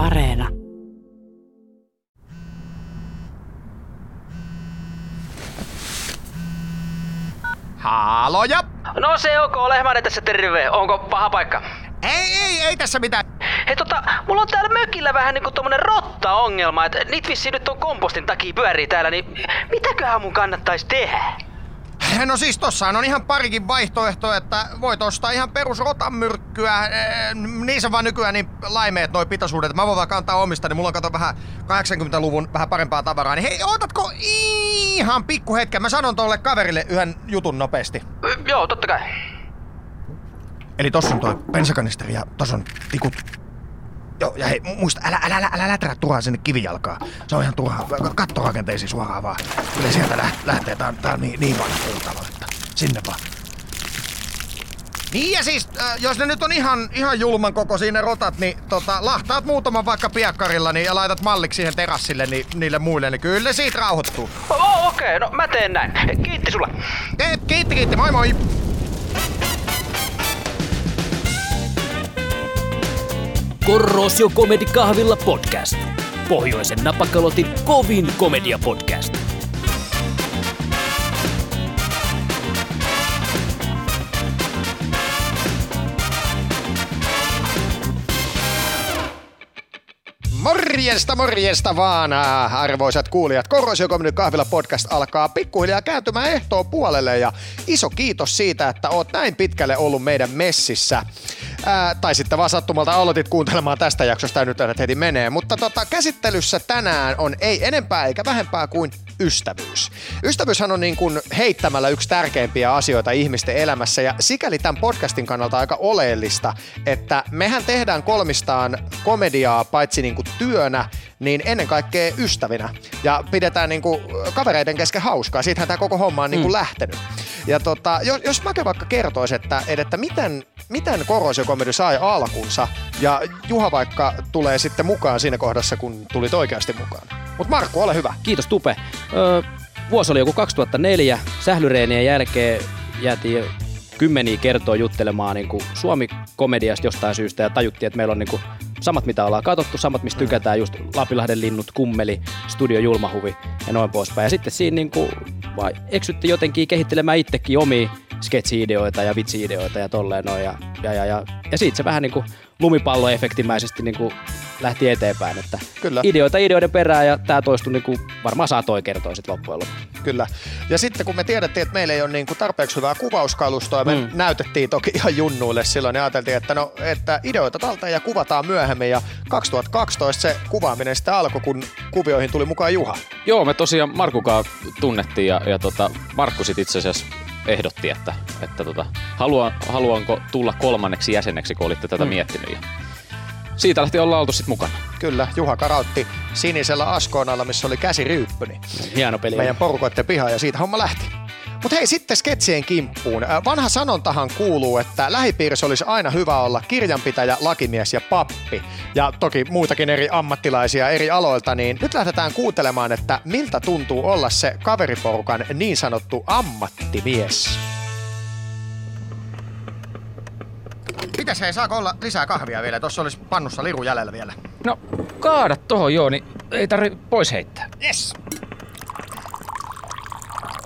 Areena. Haloja! No se onko Lehmänen tässä terve. Onko paha paikka? Ei, ei, ei tässä mitään. Hei tota, mulla on täällä mökillä vähän niinku tommonen rotta-ongelma, että niitä vissiin nyt on kompostin takia pyörii täällä, niin mitäköhän mun kannattais tehdä? No siis tossahan on ihan parikin vaihtoehtoa, että voit ostaa ihan perus rotamyrkkyä. Eh, Niissä vaan nykyään niin laimeet noi pitoisuudet. Mä voin vaan kantaa omista, niin mulla on kato vähän 80-luvun vähän parempaa tavaraa. Niin hei, otatko ihan pikku hetken? Mä sanon tolle kaverille yhden jutun nopeasti. Joo, totta kai. Eli tossa on toi bensakanisteri ja tossa on tikut. Joo, ja hei, muista, älä, älä, älä, älä läträä turhaan sinne kivijalkaan. Se on ihan turhaa. Kattorakenteisiin suoraan vaan. Kyllä sieltä lä- lähtee. Tää on, tää on niin, niin vanha puutalo, että sinne vaan. Niin ja siis, äh, jos ne nyt on ihan, ihan julman koko siinä rotat, niin tota, lahtaat muutaman vaikka piakkarilla niin, ja laitat malliksi siihen terassille niin, niille muille, niin kyllä siitä rauhoittuu. Oh, okei, okay, no mä teen näin. Kiitti sulle. Kiitti, kiitti, moi moi! Korrosio Comedy Kahvilla podcast. Pohjoisen napakalotin kovin komedia podcast. Morjesta, morjesta vaan, äh, arvoisat kuulijat. Korrosio Comedy Kahvila podcast alkaa pikkuhiljaa kääntymään ehtoon puolelle ja iso kiitos siitä, että oot näin pitkälle ollut meidän messissä. Ää, tai sitten vaan sattumalta aloitit kuuntelemaan tästä jaksosta ja nyt tätä heti menee. Mutta tota, käsittelyssä tänään on ei enempää eikä vähempää kuin ystävyys. Ystävyyshän on niin kuin heittämällä yksi tärkeimpiä asioita ihmisten elämässä ja sikäli tämän podcastin kannalta aika oleellista, että mehän tehdään kolmistaan komediaa paitsi niin kuin työnä, niin ennen kaikkea ystävinä. Ja pidetään niin kuin kavereiden kesken hauskaa. Siitähän tämä koko homma on niin kuin lähtenyt. Ja tota, jos, jos Make vaikka kertoisi, että, että miten, miten korrosiokomedy sai alkunsa, ja Juha vaikka tulee sitten mukaan siinä kohdassa, kun tulit oikeasti mukaan. Mutta Markku, ole hyvä. Kiitos Tupe. Öö, vuosi oli joku 2004. Sählyreenien jälkeen jäätiin kymmeniä kertoa juttelemaan niin kuin Suomi-komediasta jostain syystä ja tajuttiin, että meillä on niin kuin samat, mitä ollaan katsottu, samat, mistä tykätään, just Lapilahden linnut, Kummeli, Studio Julmahuvi ja noin poispäin. Ja sitten siinä niin kuin, vai eksytti jotenkin kehittelemään itsekin omia sketsi-ideoita ja vitsi-ideoita ja tolleen noin. Ja, ja, ja, ja, ja siitä se vähän niin kuin lumipalloefektimäisesti niin kuin lähti eteenpäin. Että Kyllä. Ideoita ideoiden perään ja tämä toistui niin kuin varmaan saatoi kertoa sitten loppujen lopuksi. Kyllä. Ja sitten kun me tiedettiin, että meillä ei ole niin kuin tarpeeksi hyvää kuvauskalustoa, me Mm. näytettiin toki ihan junnuille silloin, niin ajateltiin, että, no, että ideoita talteen ja kuvataan myöhemmin. Ja 2012 se kuvaaminen sitten alkoi, kun kuvioihin tuli mukaan Juha. Joo, me tosiaan Markukaan tunnettiin ja, ja tota, Markku sit itse asiassa ehdotti, että, että tota, haluan, haluanko tulla kolmanneksi jäseneksi, kun olitte tätä mm. miettinyt. Ja siitä lähti olla oltu sitten mukana. Kyllä, Juha karautti sinisellä askoonalla, missä oli käsiryyppyni. Hieno peli. meidän porukoiden pihaan ja siitä homma lähti. Mutta hei, sitten sketsien kimppuun. Äh, Vanha sanontahan kuuluu, että lähipiirissä olisi aina hyvä olla kirjanpitäjä, lakimies ja pappi. Ja toki muitakin eri ammattilaisia eri aloilta, niin nyt lähdetään kuuntelemaan, että miltä tuntuu olla se kaveriporukan niin sanottu ammattimies. Mitäs hei, saako olla lisää kahvia vielä? Tuossa olisi pannussa liru jäljellä vielä. No, kaada tohon joo, niin ei tarvi pois heittää. Yes.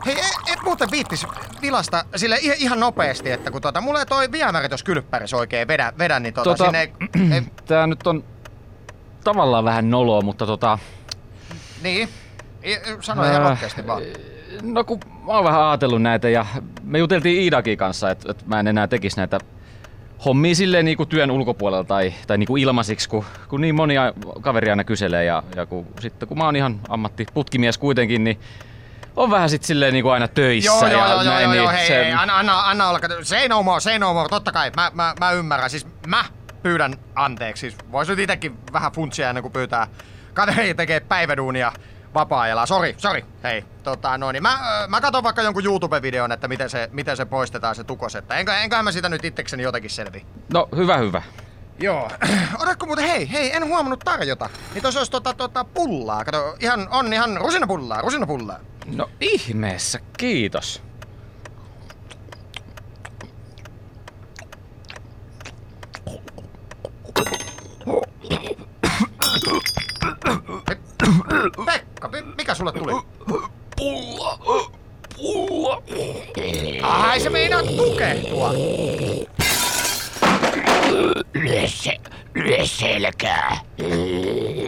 Hei, muuten viittis vilasta sille ihan, ihan nopeasti, että kun tota, mulla ei toi viemäri tuossa kylppärissä oikein vedä, vedä niin tota, Tota, sinne ei, ei, Tää nyt on tavallaan vähän noloa, mutta tota... niin, sano ihan Ää, rohkeasti vaan. No kun mä oon vähän ajatellut näitä ja me juteltiin Iidakin kanssa, että, että mä en enää tekisi näitä hommia silleen niin kuin työn ulkopuolella tai, tai niin kuin ilmaisiksi, kun, kun niin monia kaveria aina kyselee ja, ja kun, sitten kun mä oon ihan ammattiputkimies kuitenkin, niin on vähän sit silleen niin kuin aina töissä Joo, joo, ja joo, joo, näin, joo, joo, niin hei, se- hei, anna, anna, anna olla. kato, Say no more, say no more, totta kai, mä, mä, mä ymmärrän. Siis mä pyydän anteeksi. Siis vois nyt itekin vähän funtsia ennen kuin pyytää kaveri tekee päiväduunia vapaa-ajalla. Sori, sori. Hei, tota noin. niin Mä, ö, mä katson vaikka jonkun YouTube-videon, että miten se, miten se poistetaan se tukos. Että enkä, enköhän mä siitä nyt itsekseni jotenkin selvi. No hyvä, hyvä. Joo. Otatko muuten, hei, hei, en huomannut tarjota. Niin tuossa olisi tota, tota pullaa. Kato, ihan, on ihan rusinapullaa, rusinapullaa. No ihmeessä, kiitos. Pekka, mikä sulle tuli? Pulla! Pulla! Ai se meinaa tukehtua! Lyö se, lyö selkää.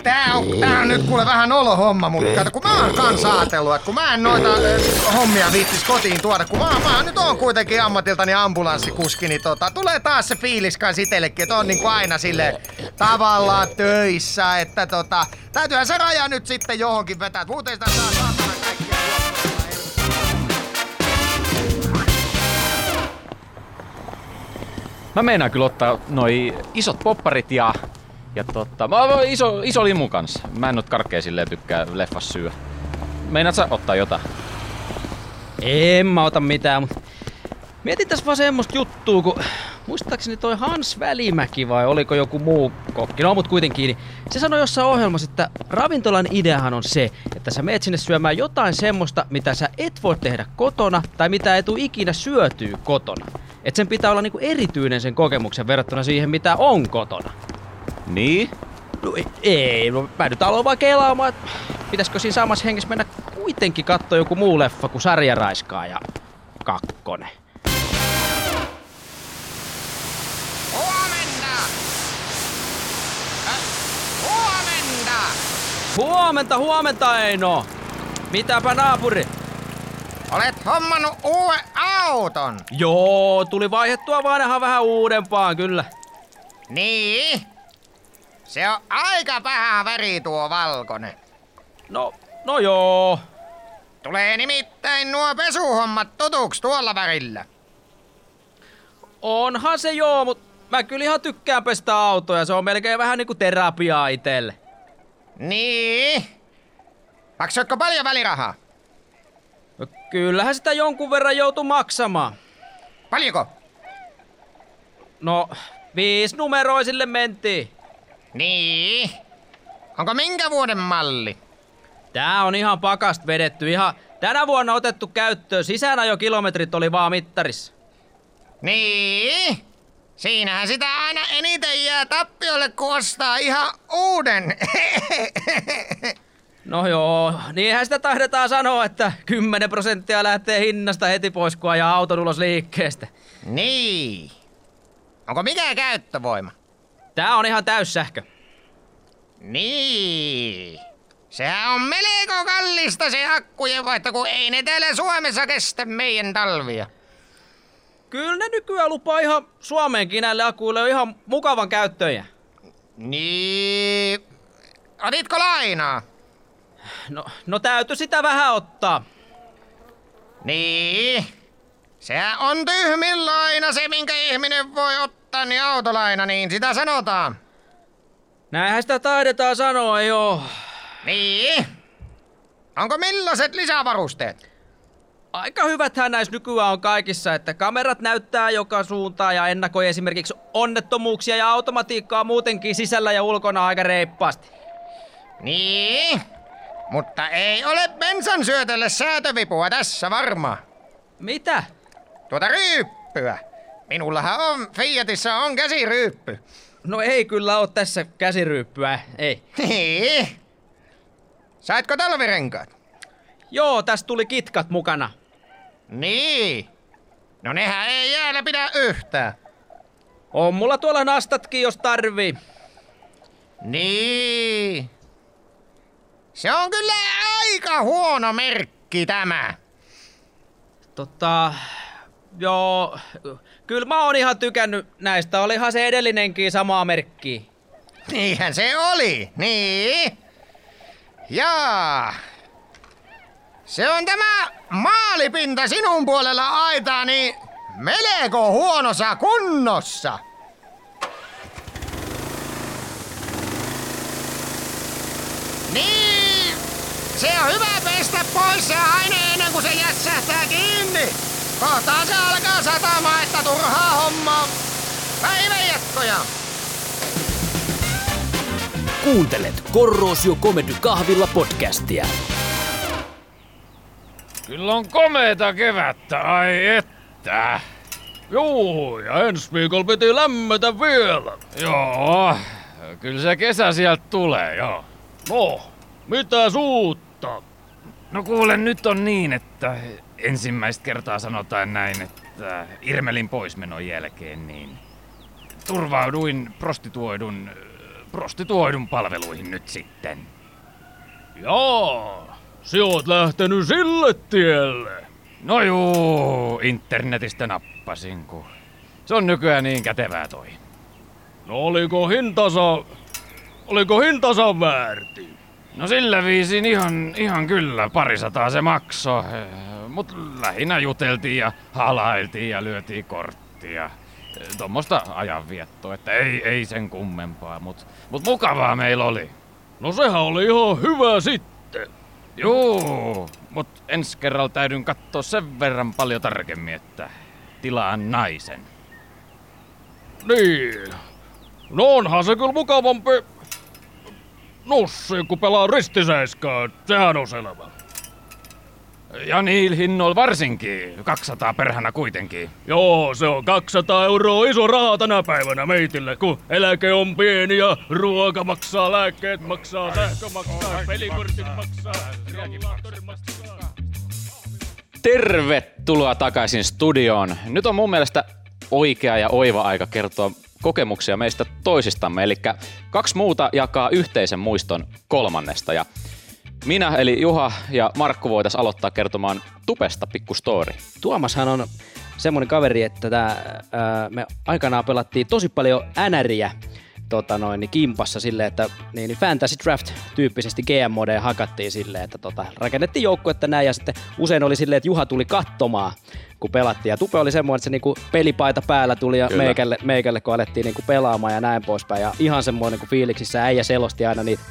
Tää on, tää on nyt kuule vähän olohomma, mutta kato, kun mä oon kans ajatellut, että kun mä en noita äh, hommia viittis kotiin tuoda, kun mä, mä nyt oon kuitenkin ammatiltani ambulanssikuski, niin tota, tulee taas se fiilis kans itsellekin, että on niinku aina sille tavallaan töissä, että tota, täytyyhän se raja nyt sitten johonkin vetää, muuten sitä saa saatana Mä meinaan kyllä ottaa noi isot popparit ja, ja tota, mä oon iso, iso limu kanssa. Mä en nyt karkkeen silleen tykkää leffas syö. Meinaat sä ottaa jotain? En mä ota mitään, mutta mietin tässä vaan semmoista juttua, kun muistaakseni toi Hans Välimäki vai oliko joku muu kokki, no mut kuitenkin, niin se sanoi jossain ohjelmassa, että ravintolan ideahan on se, että sä meet sinne syömään jotain semmoista, mitä sä et voi tehdä kotona tai mitä ei tuu ikinä syötyy kotona. Et sen pitää olla niinku erityinen sen kokemuksen verrattuna siihen, mitä on kotona. Niin? No ei, ei no mä nyt aloin vaan kelaamaan, että pitäisikö siinä samassa hengessä mennä kuitenkin katsoa joku muu leffa kuin Sarjaraiskaa ja kakkonen. Huomenta! Äh, huomenta! Huomenta, huomenta Eino! Mitäpä naapuri? Olet hommannut uuden auton. Joo, tuli vaihettua vanha vähän uudempaan kyllä. Niin? Se on aika paha väri tuo valkoinen. No, no joo. Tulee nimittäin nuo pesuhommat tutuksi tuolla värillä. Onhan se joo, mut mä kyllä ihan tykkään pestä autoja. Se on melkein vähän niinku terapiaa itelle. Niin? Maksoitko paljon välirahaa? No, kyllähän sitä jonkun verran joutuu maksamaan. Paljonko? No, viisi numeroisille mentiin. Niin. Onko minkä vuoden malli? Tää on ihan pakast vedetty. Ihan tänä vuonna otettu käyttöön. Sisäänajokilometrit oli vaan mittarissa. Niin. Siinähän sitä aina eniten jää tappiolle, kun ostaa ihan uuden. No joo, niinhän sitä taidetaan sanoa, että 10 prosenttia lähtee hinnasta heti pois, kun ajaa auton ulos liikkeestä. niin. Onko mikä käyttövoima? Tää on ihan täyssähkö. Niin. Sehän on melko kallista se akkujen vaihto, kun ei ne täällä Suomessa kestä meidän talvia. Kyllä ne nykyään lupaa ihan Suomeenkin näille akuille ihan mukavan käyttöjä. Niin. Otitko lainaa? No, no täytyy sitä vähän ottaa. Niin. Sehän on tyhmin laina se, minkä ihminen voi ottaa, niin autolaina, niin sitä sanotaan. Näinhän sitä taidetaan sanoa, joo. Niin. Onko millaiset lisävarusteet? Aika hyväthän näissä nykyään on kaikissa, että kamerat näyttää joka suuntaan ja ennakoi esimerkiksi onnettomuuksia ja automatiikkaa muutenkin sisällä ja ulkona aika reippaasti. Niin. Mutta ei ole bensan syötölle säätövipua tässä varmaan. Mitä? Tuota ryyppyä. Minullahan on, Fiatissa on käsiryyppy. No ei kyllä oo tässä käsiryyppyä, ei. Niin. Saitko talvirenkaat? Joo, tässä tuli kitkat mukana. Niin. No nehän ei jäällä pidä yhtään. On mulla tuolla nastatkin, jos tarvii. Niin. Se on kyllä aika huono merkki tämä. Tota, joo, kyllä mä oon ihan tykännyt näistä. Olihan se edellinenkin samaa merkkiä. Niinhän se oli, niin. Jaa. Se on tämä maalipinta sinun puolella aitaa, niin melko huonossa kunnossa. Niin, se on hyvä pestä pois se aine ennen kuin se jässähtää kiinni. Kohtaa se alkaa satamaan, että turhaa hommaa. Päivänjatkoja. Kuuntelet Korrosio Comedy Kahvilla podcastia. Kyllä on komeeta kevättä, ai että. Joo, ja ensi viikolla piti lämmetä vielä. Joo, kyllä se kesä sieltä tulee, joo. No, Mitä suutta? No kuule, nyt on niin, että ensimmäistä kertaa sanotaan näin, että Irmelin poismenon jälkeen niin turvauduin prostituoidun, prostituoidun palveluihin nyt sitten. Jaa, sä oot lähtenyt sille tielle. No juu, internetistä nappasin, kun se on nykyään niin kätevää toi. No oliko hintansa... Oliko hintansa väärti? No sillä viisin ihan, ihan kyllä, parisataa se makso. Mut lähinnä juteltiin ja halailtiin ja lyötiin korttia. Tuommoista ajanviettoa, että ei, ei sen kummempaa, mut, mut mukavaa meillä oli. No sehän oli ihan hyvä sitten. Juu, mut ensi kerralla täydyn katsoa sen verran paljon tarkemmin, että tilaan naisen. Niin. No onhan se kyllä mukavampi... Nussi, kun pelaa ristiseiskaa, sehän on selvä. Ja niillä hinnoilla varsinkin, 200 perhana kuitenkin. Joo, se on 200 euroa iso raha tänä päivänä meitille, kun eläke on pieni ja ruoka maksaa, lääkkeet maksaa, sähkö maksaa, pelikortit maksaa, rollaattori maksaa. Tervetuloa takaisin studioon. Nyt on mun mielestä oikea ja oiva aika kertoa kokemuksia meistä toisistamme, eli kaksi muuta jakaa yhteisen muiston kolmannesta. Ja minä eli Juha ja Markku voitais aloittaa kertomaan Tupesta pikku story. Tuomashan on semmoinen kaveri, että tää, ää, me aikanaan pelattiin tosi paljon NRiä tota noin, niin kimpassa silleen, että niin, niin Fantasy Draft-tyyppisesti GM-modeen hakattiin silleen, että tota, rakennettiin joukkuetta näin ja sitten usein oli silleen, että Juha tuli katsomaan, kun pelattiin. Ja Tupe oli semmoinen, että se niinku pelipaita päällä tuli ja meikälle, meikälle, kun alettiin niinku pelaamaan ja näin poispäin. Ja ihan semmoinen, kun fiiliksissä äijä selosti aina niitä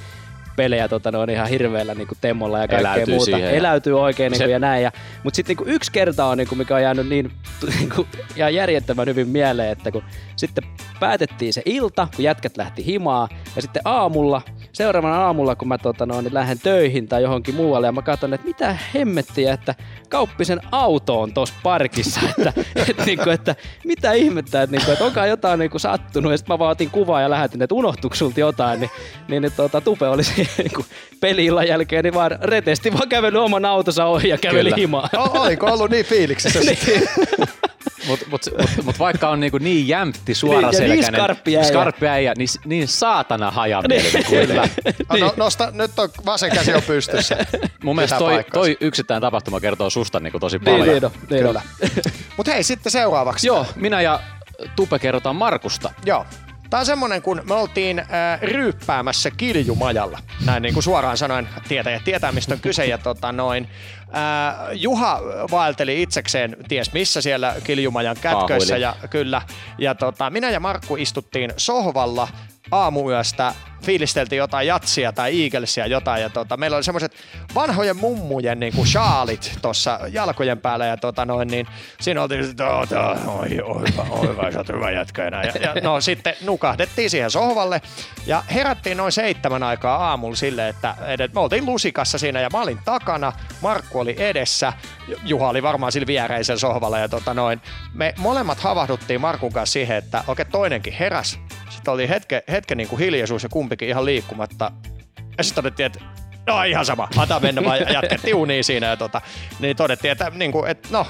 pelejä tota, noin ihan hirveällä niin kuin temmolla ja kaikkea Eläytyy muuta. siihen Eläytyy oikein niin Se- kuin, ja näin. Ja, mutta sitten niin yksi kerta on, niin kuin, mikä on jäänyt niin, niin kuin, ja järjettömän hyvin mieleen, että kun sitten päätettiin se ilta, kun jätkät lähti himaa, ja sitten aamulla, seuraavana aamulla, kun mä tota, noin, niin lähden töihin tai johonkin muualle, ja mä katson, että mitä hemmettiä, että kauppisen auto on tuossa parkissa, että, että, niin kuin, että mitä ihmettä, että, niin kuin, että onkaan jotain niin kuin, sattunut, ja sitten mä vaan otin kuvaa ja lähetin, että unohtuiko sulta jotain, niin, niin, niin tota, Tupe oli se niin peli-illan jälkeen, niin vaan retesti vaan kävely oman autonsa ohi ja käveli Kyllä. himaan. O- oliko ollut niin fiiliksissä sitten? Mutta mut, mut, mut vaikka on niinku niin jämpti suora Niin, ja niin skarppi äijä. skarppi äijä, niin, niin saatana hajamielinen kyllä. No, nosta, nyt on vasen käsi on pystyssä. Mun mielestä toi, toi yksittäin tapahtuma kertoo susta niinku tosi Niin, paljon. niin, niin on. Kyllä. Mutta hei, sitten seuraavaksi. Joo, minä ja Tupe kerrotaan Markusta. Joo. Tämä on semmonen, kun me oltiin äh, ryyppäämässä kiljumajalla. Näin niin kuin suoraan sanoen tietäjät tietää, mistä on kyse. Ja tota noin, äh, Juha vaelteli itsekseen ties missä siellä kiljumajan kätköissä. Ja, kyllä. Ja tota, minä ja Markku istuttiin sohvalla aamuyöstä, fiilisteltiin jotain jatsia tai Eaglesia jotain. Ja tota, meillä oli semmoiset vanhojen mummujen niin kuin shaalit tuossa jalkojen päällä. Ja tota noin, niin siinä oltiin, että "Oo, tää on- oi, oiva, oiva, sä oot hyvä jätkä enää. Ja, ja, no sitten nukahdettiin siihen sohvalle ja herättiin noin seitsemän aikaa aamulla silleen, että, että me oltiin lusikassa siinä ja mä olin takana, Markku oli edessä, Ju- Juha oli varmaan sillä viereisellä sohvalla ja tota noin, me molemmat havahduttiin Markun kanssa siihen, että okei toinenkin heräs, sitten oli hetken, hetken niin kuin hiljaisuus ja kumpikin ihan liikkumatta ja sitten todettiin, että no ihan sama, antaa mennä vaan ja jatkettiin unia siinä ja tota, niin todettiin, että, niin kuin, että no,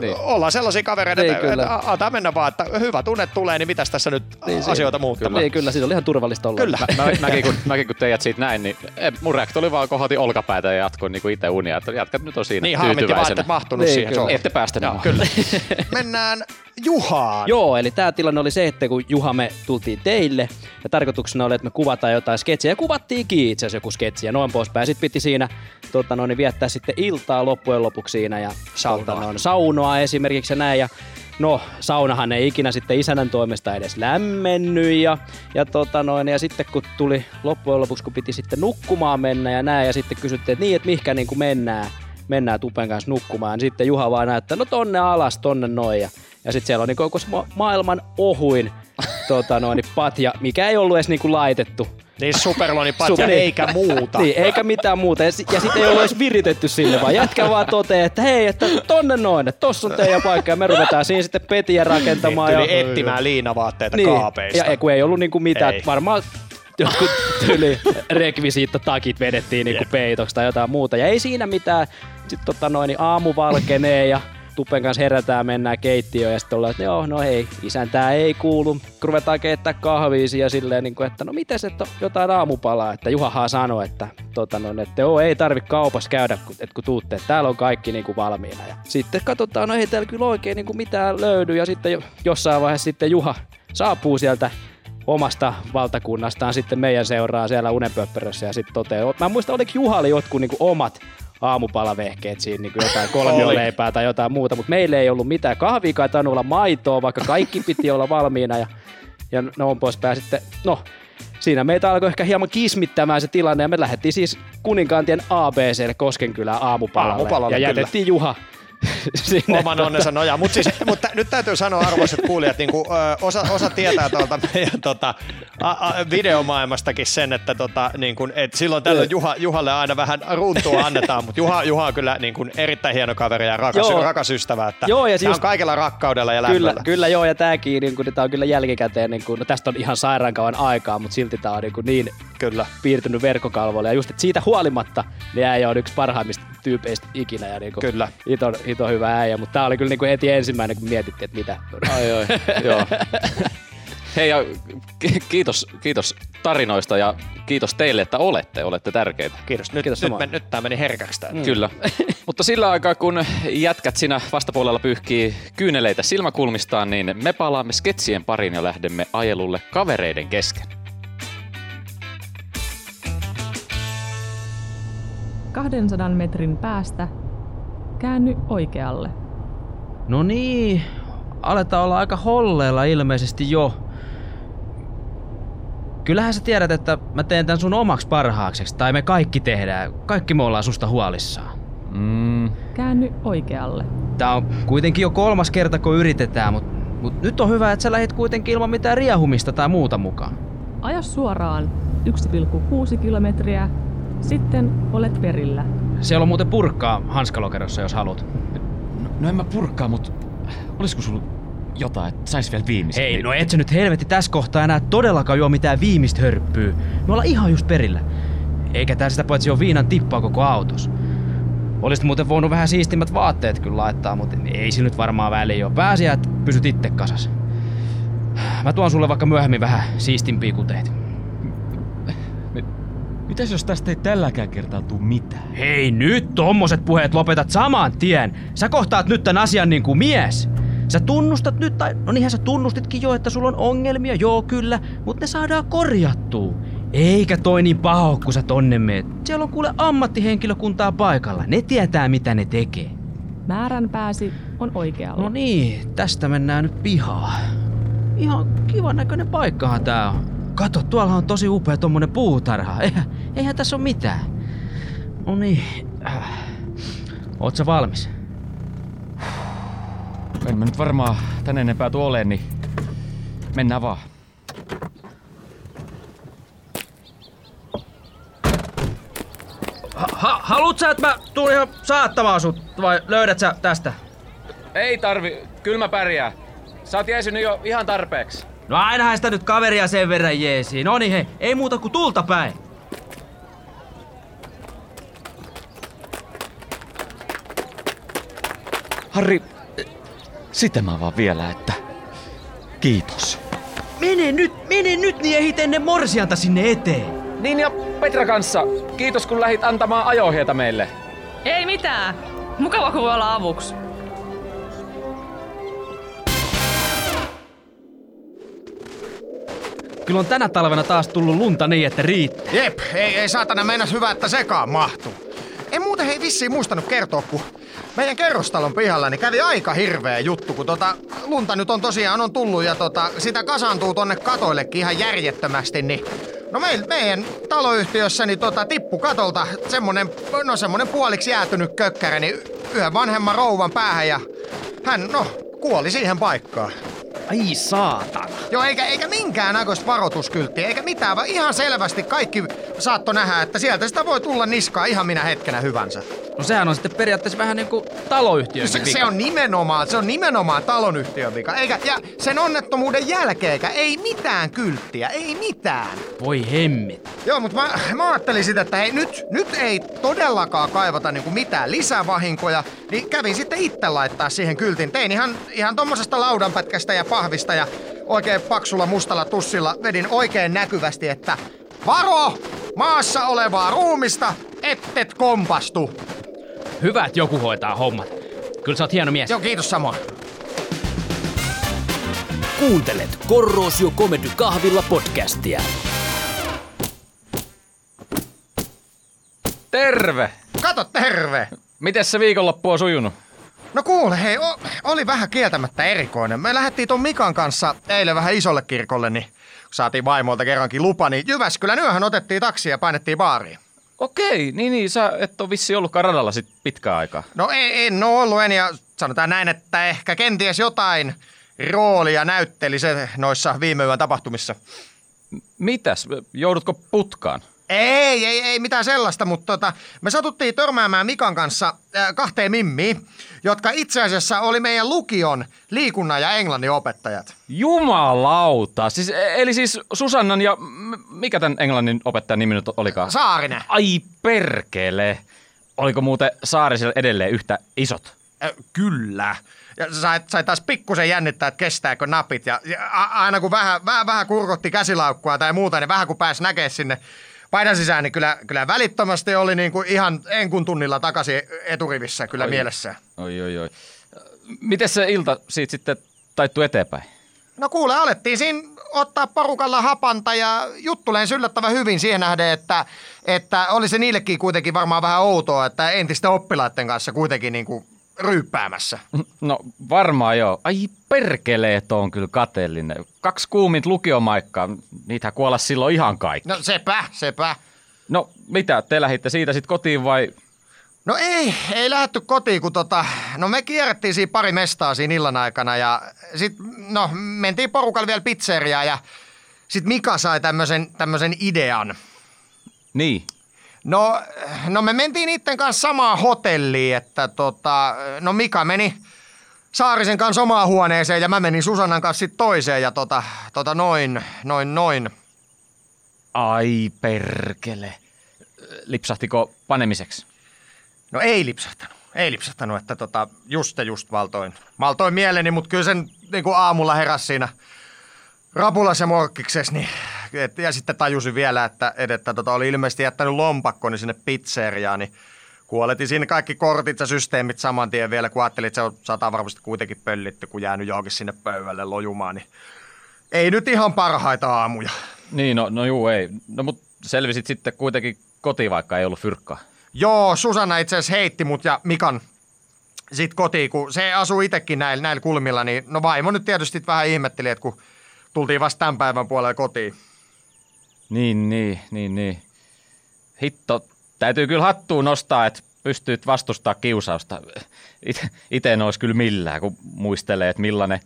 niin. ollaan sellaisia kavereita, Niin, että, kyllä. että antaa mennä vaan, että hyvä tunne tulee, niin mitäs tässä nyt Niin, asioita siinä- muuttamaan. Niin, kyllä, siinä oli ihan turvallista olla. Kyllä. Mä, mäkin, kun, mäkin kun teidät siitä näin, niin eh, mun reaktio oli vaan kohotin olkapäätä ja jatkoin niinku itse unia, että jatkat nyt on siinä Niin harmitti vaan, että tyytyväisenä. et mahtunut Niin, siihen kyllä. Ette päästä Joo, kyllä. Mennään Juhaan. Joo, eli tämä tilanne oli se, että kun Juha me tultiin teille ja tarkoituksena oli, että me kuvataan jotain sketsiä ja kuvattiinkin itse asiassa joku sketsi ja noin poispäin. Sitten piti siinä tota noin, niin viettää sitten iltaa loppujen lopuksi siinä ja Saunoa. tota noin, saunoa esimerkiksi ja näin. Ja No, saunahan ei ikinä sitten isänän toimesta edes lämmennyt ja, ja, tota noin, ja sitten kun tuli loppujen lopuksi, kun piti sitten nukkumaan mennä ja näin, ja sitten kysyttiin, että niin, että mihinkä niin kuin mennään, mennään Tupen kanssa nukkumaan. Niin sitten Juha vaan näyttää, no tonne alas, tonne noin. Ja, ja sitten siellä on niin koko ma- maailman ohuin tota noin, patja, mikä ei ollut edes niin kuin laitettu. Niin superlonipatja Super- eikä muuta. Niin, eikä mitään muuta. Ja, ja sitten ei ollut edes viritetty sille, vaan jätkä vaan toteaa, että hei, että tonne noin, että tossa on teidän paikka. Ja me ruvetaan siinä sitten petiä rakentamaan. Tuli ja, etsimään liinavaatteita niin, kaapeista. ja ei- kun ei ollut niinku mitään. Ei. Varmaan jotkut tyyli rekvisiittotakit vedettiin niinku peitoksi tai jotain muuta. Ja ei siinä mitään. Sitten tota noin, niin aamu valkenee ja Tuppen kanssa herätään, mennään keittiöön ja sitten ollaan, että joo, no hei, isäntää ei kuulu. Ruvetaan keittää kahviisi ja silleen, niin kuin, että no miten se jotain aamupalaa, että Juhahan sanoi, että, tota noin, että joo, ei tarvi kaupassa käydä, kun, että kun tuutte, että täällä on kaikki niin kuin valmiina. Ja sitten katsotaan, no ei täällä kyllä oikein niin kuin mitään löydy ja sitten jo, jossain vaiheessa sitten Juha saapuu sieltä omasta valtakunnastaan sitten meidän seuraa siellä Unenpöppörössä ja sitten toteaa, mä muistan, oliko Juhali jotkut kuin omat aamupalavehkeet siinä, niin kuin jotain kolmioleipää tai jotain muuta, mutta meillä ei ollut mitään kahvia, kai tainnut olla maitoa, vaikka kaikki piti olla valmiina ja, ja noin poispäin. Sitten, no, siinä meitä alkoi ehkä hieman kismittämään se tilanne ja me lähdettiin siis Kuninkaantien ABClle Koskenkylän aamupalalle, Aamupalalle, ja kyllä. jätettiin Juha sinne. Oman onnensa nojaa. Mutta siis, mutta nyt täytyy sanoa arvoiset kuulijat, niin ö, osa, osa tietää tuolta meidän tota, a, a, videomaailmastakin sen, että tota, niin kuin, et silloin tällöin Juha, Juhalle aina vähän runtua annetaan, mutta Juha, Juha on kyllä niin kuin, erittäin hieno kaveri ja rakas, Joo. rakas ystävä. Että Joo, ja tää on kaikella rakkaudella ja Kyllä, lämmöllä. kyllä joo, ja tääkin, niin kuin, tää on kyllä jälkikäteen, niin kuin, no tästä on ihan sairaan kauan aikaa, mutta silti tää on niin, kuin, niin Kyllä. piirtynyt verkkokalvoille. Ja just, että siitä huolimatta, niin äijä on yksi parhaimmista tyypeistä ikinä. Ja niinku, Kyllä. Hito, hito hyvä äijä, mutta tää oli kyllä niinku heti ensimmäinen, kun mietittiin, että mitä. Ai, ai, joo. Hei ja ki- kiitos, kiitos tarinoista ja kiitos teille, että olette, olette tärkeitä. Kiitos. Nyt, Kiitos nyt, nyt tämä meni herkäksi tää. Mm. Kyllä. Mutta sillä aikaa, kun jätkät siinä vastapuolella pyyhkii kyyneleitä silmäkulmistaan, niin me palaamme sketsien pariin ja lähdemme ajelulle kavereiden kesken. 200 metrin päästä käänny oikealle. No niin, aletaan olla aika holleella ilmeisesti jo. Kyllähän sä tiedät, että mä teen tän sun omaksi parhaakseksi, tai me kaikki tehdään. Kaikki me ollaan susta huolissaan. Mm, Käänny oikealle. Tää on kuitenkin jo kolmas kerta, kun yritetään, mut, mut nyt on hyvä, että sä lähit kuitenkin ilman mitään riehumista tai muuta mukaan. Aja suoraan 1,6 kilometriä, sitten olet perillä. Siellä on muuten purkkaa hanskalokerossa, jos haluat. no, no en mä purkkaa, mutta olisiko sulla jotain, että sais vielä viimeisen? Hei, no et sä nyt helvetti tässä kohtaa enää todellakaan juo mitään viimeistä hörppyä. Me ollaan ihan just perillä. Eikä tää sitä paitsi ole viinan tippaa koko autos. Olisit muuten voinut vähän siistimmät vaatteet kyllä laittaa, mutta ei sillä nyt varmaan väliä ole. Pääsiä, että pysyt itse kasas. Mä tuon sulle vaikka myöhemmin vähän siistimpiä kuteita. Mitäs jos tästä ei tälläkään kertaa tuu mitään? Hei nyt tommoset puheet lopetat saman tien. Sä kohtaat nyt tän asian niin kuin mies. Sä tunnustat nyt, tai no niinhän sä tunnustitkin jo, että sulla on ongelmia, joo kyllä, mutta ne saadaan korjattua. Eikä toi niin paha oo, kun sä tonne meet. Siellä on kuule ammattihenkilökuntaa paikalla. Ne tietää, mitä ne tekee. Määränpääsi on oikealla. No niin, tästä mennään nyt pihaan. Ihan kivan näköinen paikkahan tää on. Kato, tuolla on tosi upea tommonen puutarha. Eihän, eihän tässä ole mitään. No niin. Äh. Oot valmis? En mä nyt varmaan tän enempää tuu oleen, niin mennään vaan. Ha, haluut sä, että mä tuun ihan saattamaan sut, vai löydät sä tästä? Ei tarvi, kyllä mä pärjää. Sä oot jeesynyt jo ihan tarpeeksi. No ainahan sitä nyt kaveria sen verran jeesiin. No niin hei, ei muuta kuin tulta päin. Harri, sitä mä vaan vielä, että kiitos. Mene nyt, mene nyt, niin ehit ennen morsianta sinne eteen. Niin ja Petra kanssa, kiitos kun lähit antamaan ajohjeita meille. Ei mitään. Mukava kun voi olla avuksi. Kyllä on tänä talvena taas tullut lunta niin, että riittää. Jep, ei, ei saatana mennä hyvä, että sekaan mahtuu. En muuten hei vissiin muistanut kertoa, kun meidän kerrostalon pihalla niin kävi aika hirveä juttu, kun tota, lunta nyt on tosiaan on tullut ja tota, sitä kasaantuu tonne katoillekin ihan järjettömästi, niin No meil, meidän taloyhtiössä niin tota, tippu katolta semmonen, no semmonen puoliksi jäätynyt kökkärä, niin yhden vanhemman rouvan päähän ja hän, no, kuoli siihen paikkaan. Ai saatana. Joo, eikä, eikä minkään näköistä varoituskylttiä, eikä mitään, vaan ihan selvästi kaikki saatto nähdä, että sieltä sitä voi tulla niskaa ihan minä hetkenä hyvänsä. No sehän on sitten periaatteessa vähän niinku taloyhtiön Se, se on nimenomaan, se on nimenomaan talonyhtiön vika. Eikä, ja sen onnettomuuden jälkeen ei mitään kylttiä, ei mitään. Voi hemmit. Joo, mutta mä, mä ajattelin sitä, että hei, nyt, nyt ei todellakaan kaivata niinku mitään lisävahinkoja, niin kävin sitten itse laittaa siihen kyltin. Tein ihan, ihan tommosesta laudanpätkästä ja pahvista ja oikein paksulla mustalla tussilla vedin oikein näkyvästi, että varo! Maassa olevaa ruumista, ettet kompastu. Hyvä, että joku hoitaa hommat. Kyllä sä oot hieno mies. Joo, kiitos samoin. Kuuntelet Korrosio Comedy Kahvilla podcastia. Terve! Kato, terve! Miten se viikonloppu on sujunut? No kuule, hei, o, oli vähän kieltämättä erikoinen. Me lähdettiin ton Mikan kanssa eilen vähän isolle kirkolle, niin kun saatiin vaimolta kerrankin lupa, niin Jyväskylän yöhän otettiin taksi ja painettiin baariin. Okei, niin niin, sä et ole vissi ollutkaan radalla sit pitkään aikaa. No ei, en oo ollut en, ja sanotaan näin, että ehkä kenties jotain roolia näytteli se noissa viime yön tapahtumissa. Mitäs? Joudutko putkaan? Ei, ei, ei mitään sellaista, mutta tota, me satuttiin törmäämään Mikan kanssa äh, kahteen mimmiin, jotka itse asiassa oli meidän lukion liikunnan ja englannin opettajat. Jumalauta! Siis, eli siis Susannan ja mikä tämän englannin opettajan nimi nyt olikaan? Saarinen. Ai perkele! Oliko muuten Saarisella edelleen yhtä isot? Äh, kyllä. Ja sai, sai taas pikkusen jännittää, että kestääkö napit. Ja, ja a, aina kun vähän, vähän, vähän kurkotti käsilaukkua tai muuta, niin vähän kun pääsi näkemään sinne paidan sisään, niin kyllä, kyllä välittömästi oli niin kuin ihan enkun tunnilla takaisin eturivissä kyllä Oi. mielessä. Oi, oi, oi. Miten se ilta siitä sitten taittuu eteenpäin? No kuule, alettiin siinä ottaa porukalla hapanta ja juttuleen yllättävän hyvin siihen nähden, että, että oli se niillekin kuitenkin varmaan vähän outoa, että entisten oppilaiden kanssa kuitenkin niin kuin ryyppäämässä. No varmaan joo. Ai perkeleet on kyllä kateellinen. Kaksi kuumint lukiomaikkaa, niitä kuolla silloin ihan kaikki. No sepä, sepä. No mitä, te lähditte siitä sitten kotiin vai? No ei, ei lähdetty kotiin, kun tota, no me kierrettiin siinä pari mestaa siinä illan aikana ja sit, no mentiin porukalla vielä pizzeriaan ja sit Mika sai tämmöisen tämmöisen idean. Niin. No, no me mentiin niiden kanssa samaan hotelliin, että tota, no Mika meni Saarisen kanssa omaan huoneeseen ja mä menin Susannan kanssa sitten toiseen ja tota, tota noin, noin, noin. Ai perkele. Lipsahtiko panemiseksi? No ei lipsahtanut, ei lipsahtanut, että tota, just ja just valtoin. Maltoin mieleni, mutta kyllä sen niin kuin aamulla heräs siinä rapulas ja morkkiksessa, niin, et, ja sitten tajusin vielä, että, et, että tota, oli ilmeisesti jättänyt lompakkoni sinne pizzeriaan, niin kuoletin siinä kaikki kortit ja systeemit saman tien vielä, kun ajattelin, että se on sata varmasti kuitenkin pöllitty, kun jäänyt johonkin sinne pöydälle lojumaan, niin ei nyt ihan parhaita aamuja. Niin, no, no juu, ei. No mut selvisit sitten kuitenkin kotiin, vaikka ei ollut fyrkkaa. Joo, Susanna itse asiassa heitti mut ja Mikan sit kotiin, kun se asuu itsekin näillä, näillä kulmilla, niin no vaimo nyt tietysti vähän ihmetteli, että kun tultiin vasta tämän päivän puolella kotiin. Niin, niin, niin, niin. Hitto, täytyy kyllä hattuun nostaa, että pystyt vastustaa kiusausta. Ite, ite en olisi kyllä millään, kun muistelee, että millainen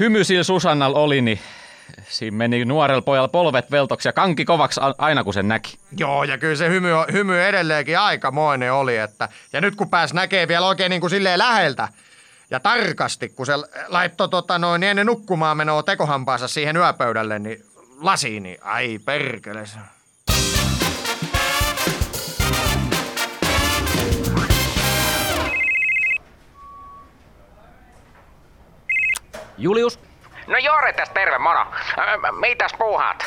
hymy sillä Susannalla oli, niin siinä meni nuorella pojalla polvet veltoksi ja kanki kovaksi aina kun sen näki. Joo, ja kyllä se hymy, hymy edelleenkin aikamoinen oli, että ja nyt kun pääs näkee vielä oikein niin kuin silleen läheltä ja tarkasti, kun se laittoi tota noin ennen nukkumaan menoa tekohampaansa siihen yöpöydälle, niin lasiin, niin ai perkele. se- Julius, No Jore tästä terve, moro. Ö, Mitäs puuhaat?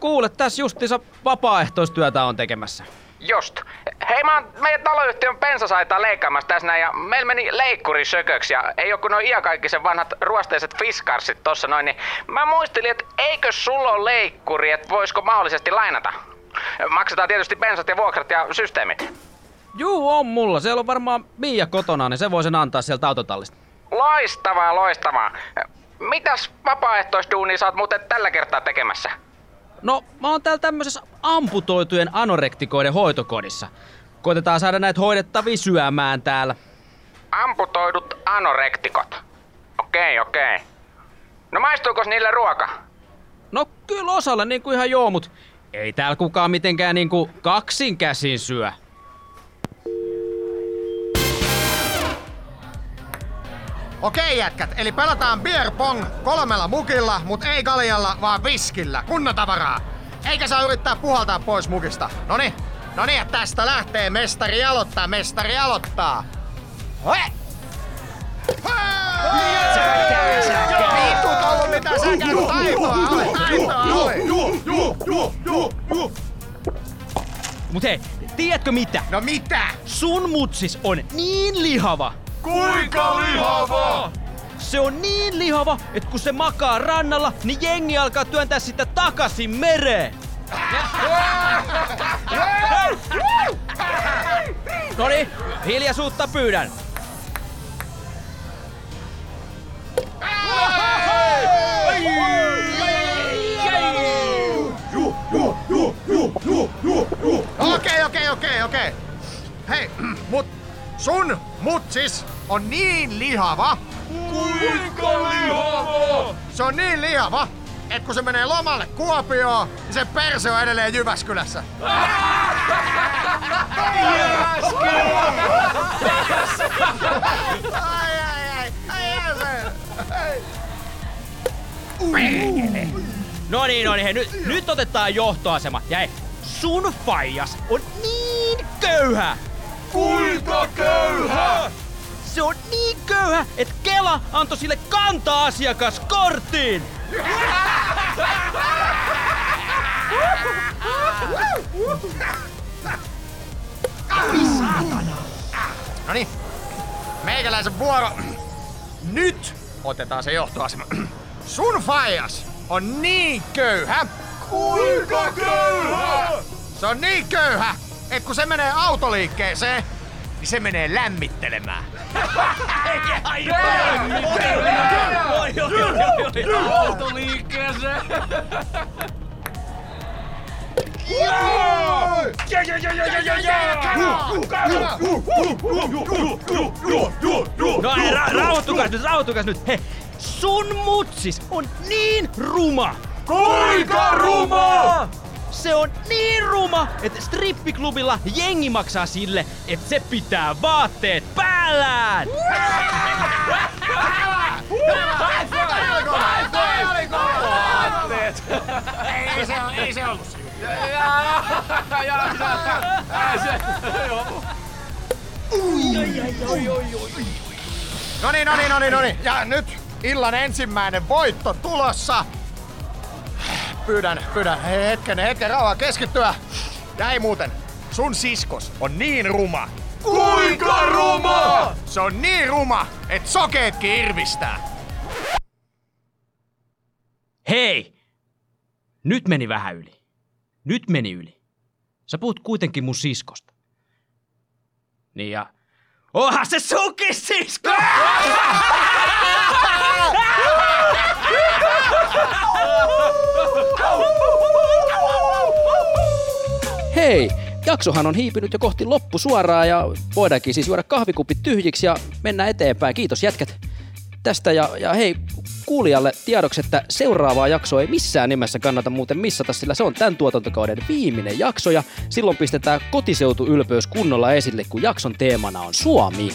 kuule, tässä justiinsa vapaaehtoistyötä on tekemässä. Just. Hei, mä oon meidän taloyhtiön pensasaitaa leikkaamassa tässä näin ja meillä meni leikkuri sököksi ja ei oo kun noin iakaikkisen vanhat ruosteiset fiskarsit tossa noin, niin mä muistelin, että eikö sulla ole leikkuri, että voisiko mahdollisesti lainata? Maksetaan tietysti bensat ja vuokrat ja systeemit. Juu, on mulla. Siellä on varmaan Miia kotona, niin se voi sen antaa sieltä autotallista. Loistavaa, loistavaa. Mitäs vapaaehtoisduunia sä oot muuten tällä kertaa tekemässä? No, mä oon täällä tämmöisessä amputoitujen anorektikoiden hoitokodissa. Koitetaan saada näitä hoidettavia syömään täällä. Amputoidut anorektikot. Okei, okei. No maistuuko niille ruoka? No kyllä osalle niinku ihan joo, mut ei täällä kukaan mitenkään niinku kaksin käsin syö. Okei jätkät, eli pelataan beer pong kolmella mukilla, mut ei kaljalla, vaan viskillä. Kunnon tavaraa. Eikä saa yrittää puhaltaa pois mukista. Noni, noni ja tästä lähtee mestari aloittaa, mestari aloittaa. Hoi! Vittu ollut mitään säkää, kun taitoa oli, taitoa oli. Mut hei, tiedätkö mitä? No mitä? Sun mutsis on niin lihava. Kuinka lihava? Se on niin lihava, että kun se makaa rannalla, niin jengi alkaa työntää sitä takaisin mereen. Noni, hiljaisuutta pyydän. Okei, okei, okei, okei. Hei, mut sun mutsis on niin lihava. Kuinka lihava? Se on niin lihava, että kun se menee lomalle Kuopioon, niin se perse on edelleen Jyväskylässä. Ai, ai, ai, ai, ai, ai. No niin, no niin, hei, nyt, nyt otetaan johtoasema. Ja hei, sun faijas on niin köyhä. Kuinka köyhä? Se on niin köyhä, että Kela antoi sille kanta-asiakaskortin. No niin, meikäläisen vuoro. Nyt otetaan se johtoasema. Sun faijas on niin köyhä. Kuinka köyhä? Se on niin köyhä, että kun se menee autoliikkeeseen, niin se menee lämmittelemään. Autoliikkeeseen. No hei, ra- rauhoittukas nyt, rauhoittukas nyt. Hei, sun mutsis on niin ruma. Kuinka ruma? Se on niin ruma, että strippiklubilla jengi maksaa sille, että se pitää vaatteet päällään. Ei se, ei se ollut No niin, no niin, no niin, no niin. Ja nyt illan ensimmäinen voitto tulossa. Pyydän, pyydän hei, hetken, hetken rauhaa keskittyä. Ei muuten, sun siskos on niin ruma. Kuinka ruma? Se on niin ruma, että sokeetkin irvistää. Hei! Nyt meni vähän yli. Nyt meni yli. Sä puhut kuitenkin mun siskosta. Niin ja... Onhan se sunkin sisko! Hei, jaksohan on hiipinyt jo kohti loppusuoraa ja voidaankin siis juoda kahvikupit tyhjiksi ja mennä eteenpäin. Kiitos jätkät tästä ja, ja hei kuulijalle tiedoksi, että seuraavaa jaksoa ei missään nimessä kannata muuten missata, sillä se on tämän tuotantokauden viimeinen jakso ja silloin pistetään kotiseutuylpeys kunnolla esille, kun jakson teemana on Suomi.